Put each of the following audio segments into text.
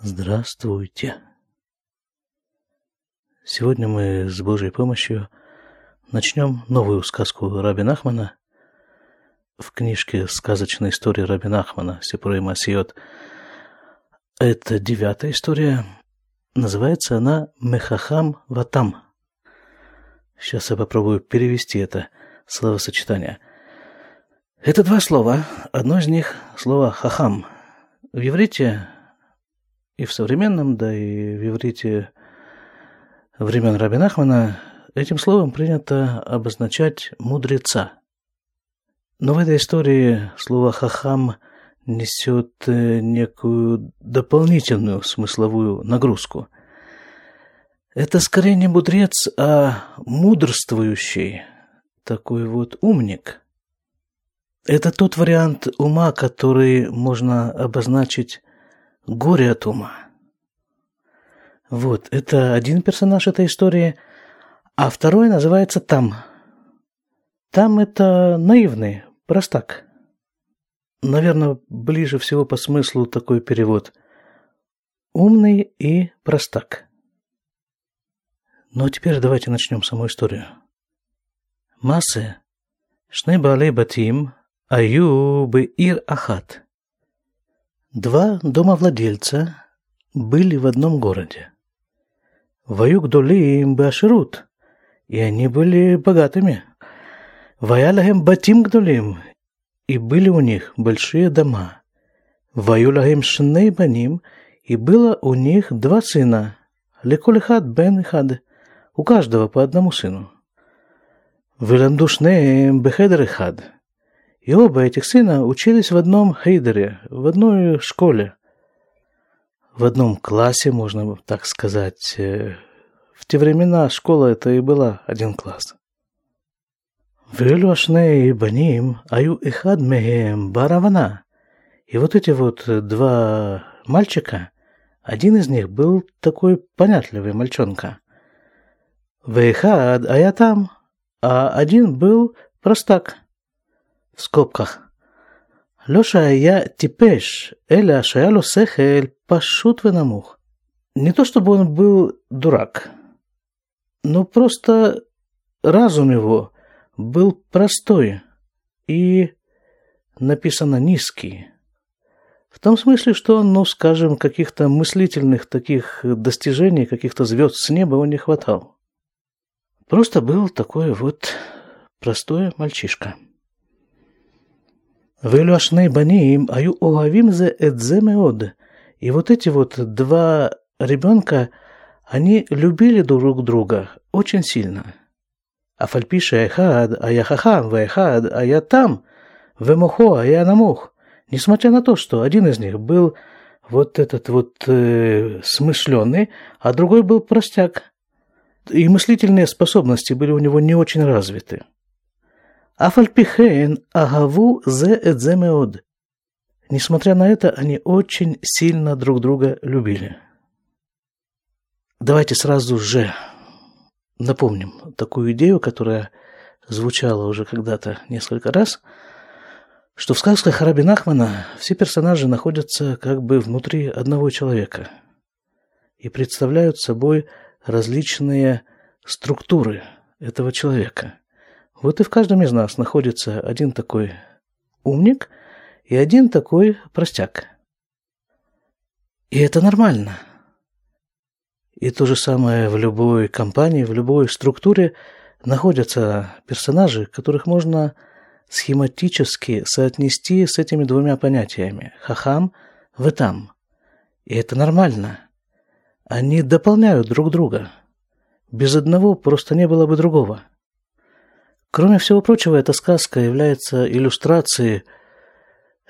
Здравствуйте. Сегодня мы с Божьей помощью начнем новую сказку Раби Нахмана в книжке «Сказочная история Раби Нахмана» Сипурей Масиот. Это девятая история. Называется она «Мехахам Ватам». Сейчас я попробую перевести это словосочетание. Это два слова. Одно из них – слово «хахам». В иврите и в современном, да и в иврите времен Раби Нахмана этим словом принято обозначать мудреца. Но в этой истории слово «хахам» несет э, некую дополнительную смысловую нагрузку. Это скорее не мудрец, а мудрствующий, такой вот умник. Это тот вариант ума, который можно обозначить Горе от ума. Вот, это один персонаж этой истории, а второй называется Там. Там это наивный, простак. Наверное, ближе всего по смыслу такой перевод. Умный и простак. Ну, теперь давайте начнем саму историю. Массы. Шны балей батим, аю бы ир ахат. Два домовладельца были в одном городе. Ваюк долим башрут, и они были богатыми. Ваялахем батим гдолим, и были у них большие дома. Ваюлахем шней баним, и было у них два сына. Леколихад бен хад, у каждого по одному сыну. Виламдушнеем бехедер хад, и оба этих сына учились в одном хейдере, в одной школе. В одном классе, можно так сказать. Э, в те времена школа это и была один класс. Вэлюашней баним аю ихад мехем баравана. И вот эти вот два мальчика, один из них был такой понятливый мальчонка. Вейхад, а я там, а один был простак – в скобках. לא שהיה טיפש, אלא שהיה לו שכל пашут ונמוך. Не то чтобы он был дурак, но просто разум его был простой и написано низкий. В том смысле, что, он, ну, скажем, каких-то мыслительных таких достижений, каких-то звезд с неба он не хватал. Просто был такой вот простой мальчишка. Велю Ашней Баниим Аю Огавимзе Эдземе Од. И вот эти вот два ребенка, они любили друг друга очень сильно. А фальпиша Эхад, а я хахам, Эхад, а я там, Вемухо, а я намух. Несмотря на то, что один из них был вот этот вот э, смышленый, а другой был простяк. И мыслительные способности были у него не очень развиты. Афальпихен агаву зе эдзе меод. Несмотря на это, они очень сильно друг друга любили. Давайте сразу же напомним такую идею, которая звучала уже когда-то несколько раз, что в сказках Раби Нахмана все персонажи находятся как бы внутри одного человека и представляют собой различные структуры этого человека – вот и в каждом из нас находится один такой умник и один такой простяк. И это нормально. И то же самое в любой компании, в любой структуре находятся персонажи, которых можно схематически соотнести с этими двумя понятиями – хахам, ветам. И это нормально. Они дополняют друг друга. Без одного просто не было бы другого – Кроме всего прочего, эта сказка является иллюстрацией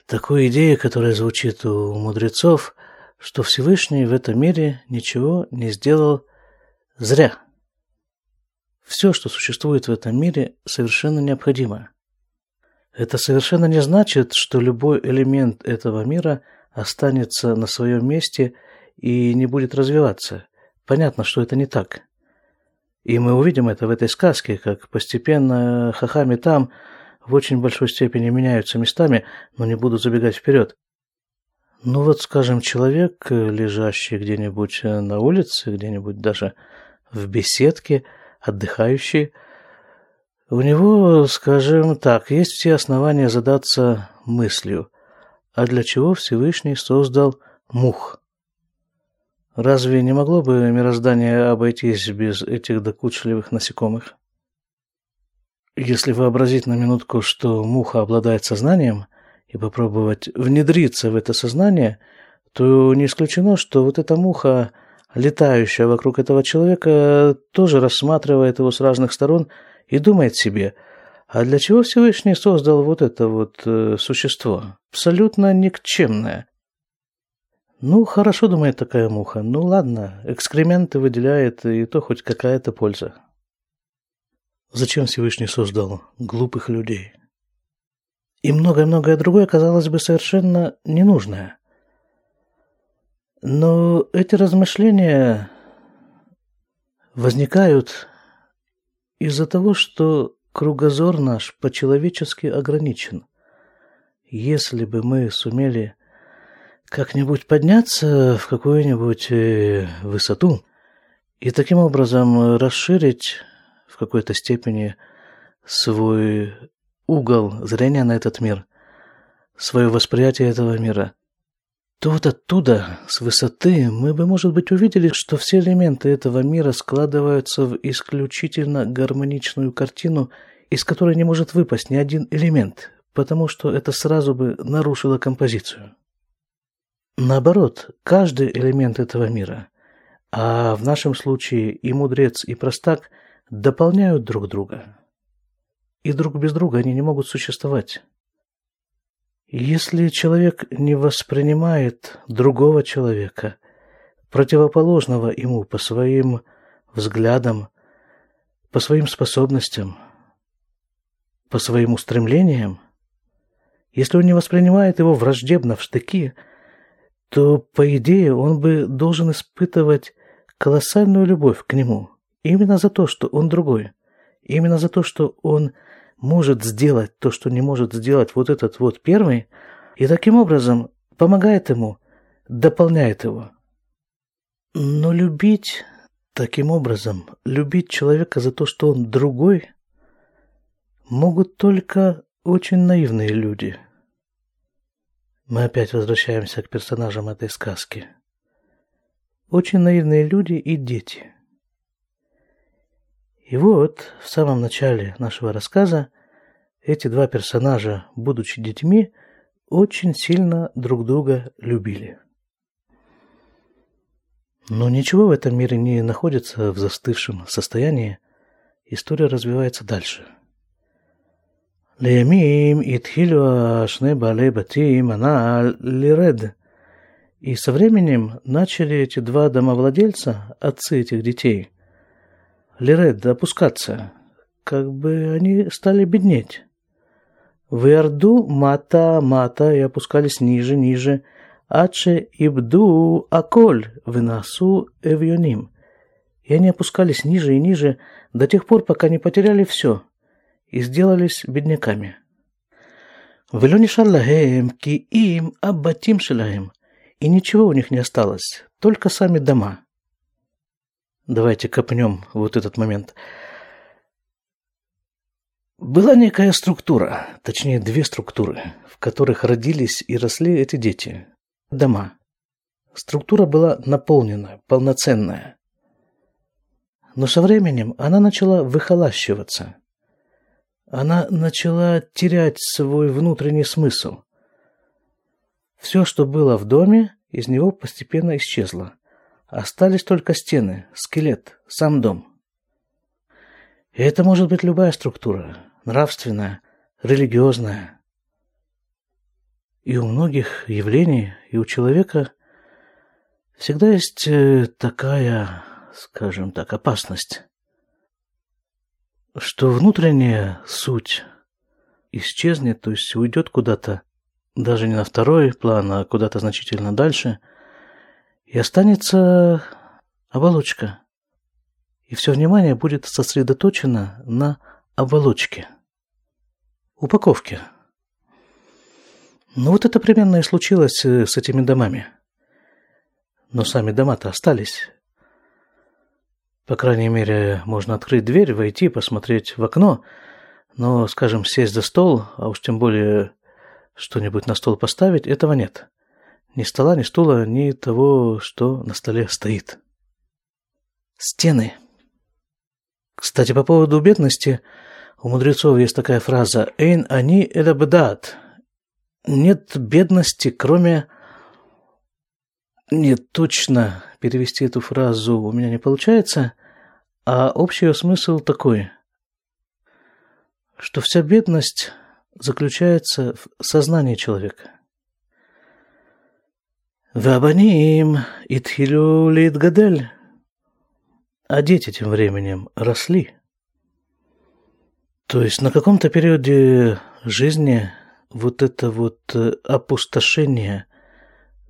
такой идеи, которая звучит у мудрецов, что Всевышний в этом мире ничего не сделал зря. Все, что существует в этом мире, совершенно необходимо. Это совершенно не значит, что любой элемент этого мира останется на своем месте и не будет развиваться. Понятно, что это не так. И мы увидим это в этой сказке, как постепенно хахами там в очень большой степени меняются местами, но не буду забегать вперед. Ну вот, скажем, человек, лежащий где-нибудь на улице, где-нибудь даже в беседке, отдыхающий, у него, скажем так, есть все основания задаться мыслью, а для чего Всевышний создал мух? Разве не могло бы мироздание обойтись без этих докучливых насекомых? Если вообразить на минутку, что муха обладает сознанием, и попробовать внедриться в это сознание, то не исключено, что вот эта муха, летающая вокруг этого человека, тоже рассматривает его с разных сторон и думает себе, а для чего Всевышний создал вот это вот э, существо? Абсолютно никчемное. Ну, хорошо, думает такая муха. Ну, ладно, экскременты выделяет, и то хоть какая-то польза. Зачем Всевышний создал глупых людей? И многое-многое другое, казалось бы, совершенно ненужное. Но эти размышления возникают из-за того, что кругозор наш по-человечески ограничен. Если бы мы сумели как-нибудь подняться в какую-нибудь э, высоту и таким образом расширить в какой-то степени свой угол зрения на этот мир, свое восприятие этого мира, то вот оттуда, с высоты, мы бы, может быть, увидели, что все элементы этого мира складываются в исключительно гармоничную картину, из которой не может выпасть ни один элемент, потому что это сразу бы нарушило композицию. Наоборот, каждый элемент этого мира, а в нашем случае и мудрец, и простак, дополняют друг друга. И друг без друга они не могут существовать. Если человек не воспринимает другого человека, противоположного ему по своим взглядам, по своим способностям, по своим устремлениям, если он не воспринимает его враждебно в штыки – то, по идее, он бы должен испытывать колоссальную любовь к нему. Именно за то, что он другой. Именно за то, что он может сделать то, что не может сделать вот этот вот первый, и таким образом помогает ему, дополняет его. Но любить таким образом, любить человека за то, что он другой, могут только очень наивные люди – мы опять возвращаемся к персонажам этой сказки. Очень наивные люди и дети. И вот, в самом начале нашего рассказа, эти два персонажа, будучи детьми, очень сильно друг друга любили. Но ничего в этом мире не находится в застывшем состоянии. История развивается дальше – לימים התחילו שני בעלי בתים הנ"ל лиред. И со временем начали эти два домовладельца, отцы этих детей, лиред, опускаться, как бы они стали беднеть. В Иорду мата, мата и опускались ниже, ниже, адше ибду аколь выносу эвьоним. И они опускались ниже и ниже до тех пор, пока не потеряли все – и сделались бедняками. «Велю нишар ки им аббатим шилаем», и ничего у них не осталось, только сами дома. Давайте копнем вот этот момент. Была некая структура, точнее две структуры, в которых родились и росли эти дети. Дома. Структура была наполнена, полноценная. Но со временем она начала выхолащиваться она начала терять свой внутренний смысл. Все, что было в доме, из него постепенно исчезло. Остались только стены, скелет, сам дом. И это может быть любая структура, нравственная, религиозная. И у многих явлений, и у человека всегда есть э, такая, скажем так, опасность что внутренняя суть исчезнет, то есть уйдет куда-то, даже не на второй план, а куда-то значительно дальше, и останется оболочка. И все внимание будет сосредоточено на оболочке, упаковке. Ну вот это примерно и случилось э, с этими домами. Но сами дома-то остались. По крайней мере, можно открыть дверь, войти, посмотреть в окно, но, скажем, сесть за стол, а уж тем более что-нибудь на стол поставить, этого нет. Ни стола, ни стула, ни того, что на столе стоит. Стены. Кстати, по поводу бедности, у мудрецов есть такая фраза «Эйн они элабдат» Нет бедности, кроме... Нет, точно перевести эту фразу у меня не получается, а общий ее смысл такой, что вся бедность заключается в сознании человека. Вабаним итхилю литгадель. А дети тем временем росли. То есть на каком-то периоде жизни вот это вот э, опустошение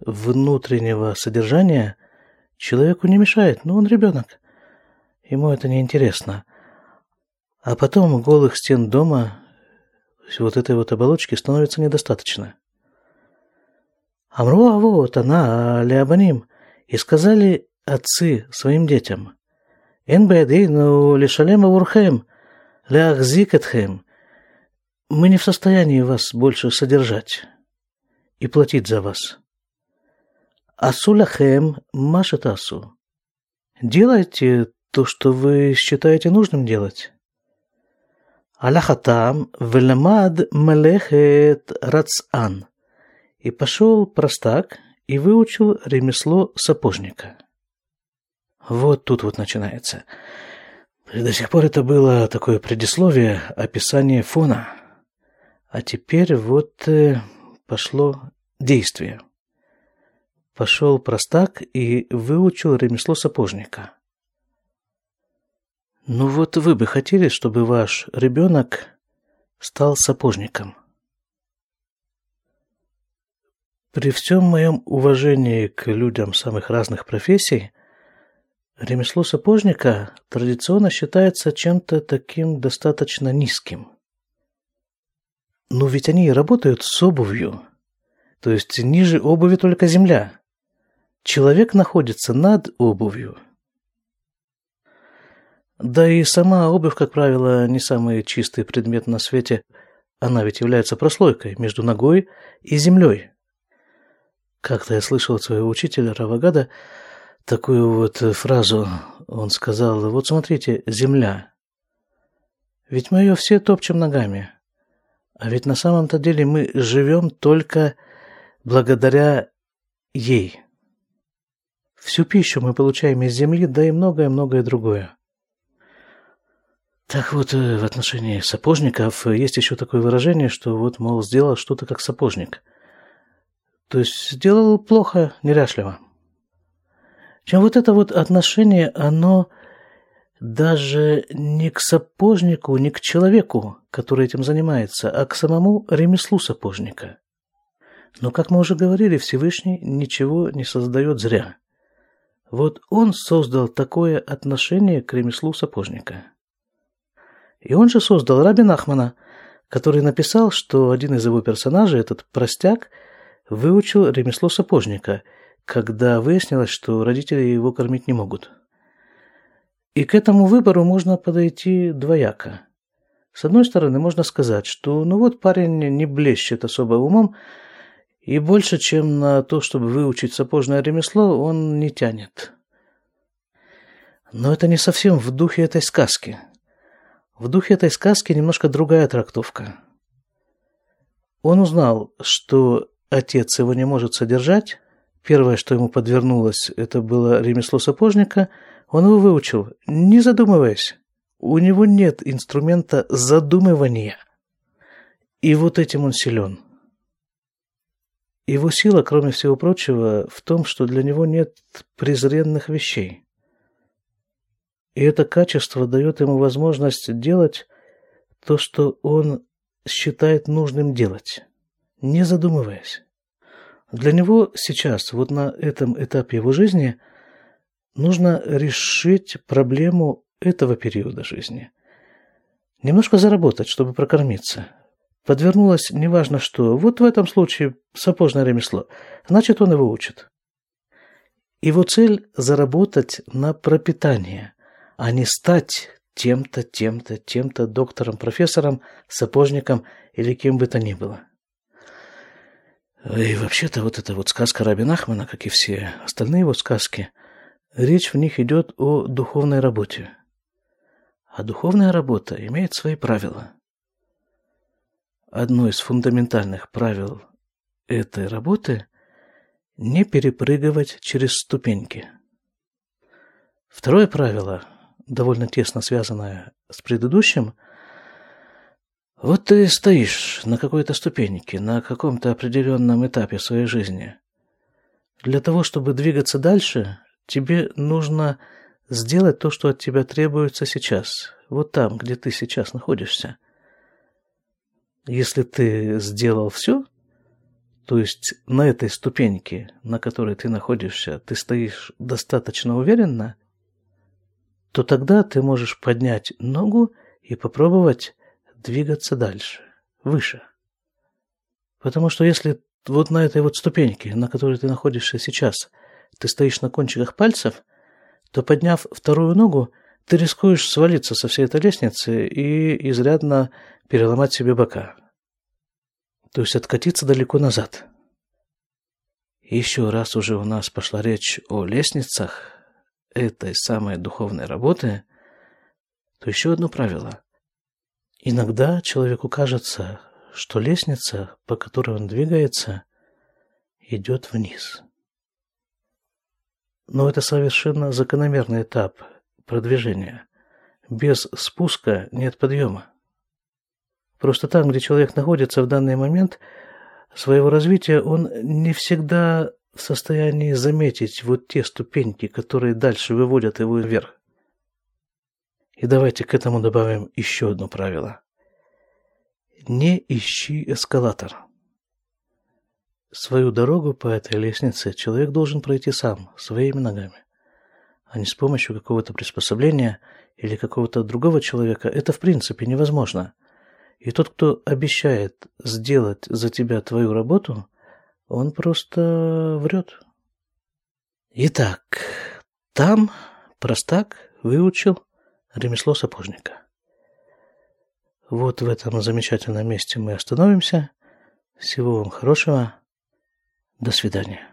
внутреннего содержания человеку не мешает, но он ребенок. Ему это не интересно. А потом голых стен дома, вот этой вот оболочки становится недостаточно. Амру, а вот она, Леобаним, и сказали отцы своим детям, «Эн бэдейну лишалем авурхем, ляхзикетхем, мы не в состоянии вас больше содержать и платить за вас. Асуляхем машетасу. Делайте то, что вы считаете нужным делать. Аляхатам велемад мелехет рацан. И пошел простак и выучил ремесло сапожника. Вот тут вот начинается. До сих пор это было такое предисловие, описание фона – а теперь вот э, пошло действие. Пошел простак и выучил ремесло сапожника. Ну вот вы бы хотели, чтобы ваш ребенок стал сапожником. При всем моем уважении к людям самых разных профессий, ремесло сапожника традиционно считается чем-то таким достаточно низким – но ведь они работают с обувью. То есть ниже обуви только земля. Человек находится над обувью. Да и сама обувь, как правило, не самый чистый предмет на свете. Она ведь является прослойкой между ногой и землей. Как-то я слышал от своего учителя Равагада такую вот фразу. Он сказал, вот смотрите, земля. Ведь мы ее все топчем ногами. А ведь на самом-то деле мы живем только благодаря ей. Всю пищу мы получаем из земли, да и многое-многое другое. Так вот, э, в отношении сапожников есть еще такое выражение, что вот, мол, сделал что-то как сапожник. То есть сделал плохо, неряшливо. Чем вот это вот отношение, оно даже не к сапожнику, не к человеку, который этим занимается, а к самому ремеслу сапожника. Но, как мы уже говорили, Всевышний ничего не создает зря. Вот он создал такое отношение к ремеслу сапожника. И он же создал Раби Нахмана, который написал, что один из его персонажей, этот простяк, выучил ремесло сапожника, когда выяснилось, что родители его кормить не могут. И к этому выбору можно подойти двояко. С одной стороны, можно сказать, что ну вот парень не блещет особо умом, и больше, чем на то, чтобы выучить сапожное ремесло, он не тянет. Но это не совсем в духе этой сказки. В духе этой сказки немножко другая трактовка. Он узнал, что отец его не может содержать. Первое, что ему подвернулось, это было ремесло сапожника – он его выучил, не задумываясь. У него нет инструмента задумывания. И вот этим он силен. Его сила, кроме всего прочего, в том, что для него нет презренных вещей. И это качество дает ему возможность делать то, что он считает нужным делать, не задумываясь. Для него сейчас, вот на этом этапе его жизни – Нужно решить проблему этого периода жизни. Немножко заработать, чтобы прокормиться. Подвернулось неважно что. Вот в этом случае сапожное ремесло. Значит, он его учит. Его цель – заработать на пропитание, а не стать тем-то, тем-то, тем-то доктором, профессором, сапожником или кем бы то ни было. И вообще-то вот эта вот сказка Раби Ахмана, как и все остальные его сказки, речь в них идет о духовной работе. А духовная работа имеет свои правила. Одно из фундаментальных правил этой работы – не перепрыгивать через ступеньки. Второе правило, довольно тесно связанное с предыдущим – вот ты стоишь на какой-то ступеньке, на каком-то определенном этапе своей жизни. Для того, чтобы двигаться дальше, тебе нужно сделать то, что от тебя требуется сейчас, вот там, где ты сейчас находишься. Если ты сделал все, то есть на этой ступеньке, на которой ты находишься, ты стоишь достаточно уверенно, то тогда ты можешь поднять ногу и попробовать двигаться дальше, выше. Потому что если вот на этой вот ступеньке, на которой ты находишься сейчас, ты стоишь на кончиках пальцев, то подняв вторую ногу, ты рискуешь свалиться со всей этой лестницы и изрядно переломать себе бока. То есть откатиться далеко назад. Еще раз уже у нас пошла речь о лестницах этой самой духовной работы, то еще одно правило. Иногда человеку кажется, что лестница, по которой он двигается, идет вниз. Но это совершенно закономерный этап продвижения. Без спуска нет подъема. Просто там, где человек находится в данный момент своего развития, он не всегда в состоянии заметить вот те ступеньки, которые дальше выводят его вверх. И давайте к этому добавим еще одно правило. Не ищи эскалатор. Свою дорогу по этой лестнице человек должен пройти сам, своими ногами, а не с помощью какого-то приспособления или какого-то другого человека. Это в принципе невозможно. И тот, кто обещает сделать за тебя твою работу, он просто врет. Итак, там простак выучил ремесло сапожника. Вот в этом замечательном месте мы остановимся. Всего вам хорошего. До свидания.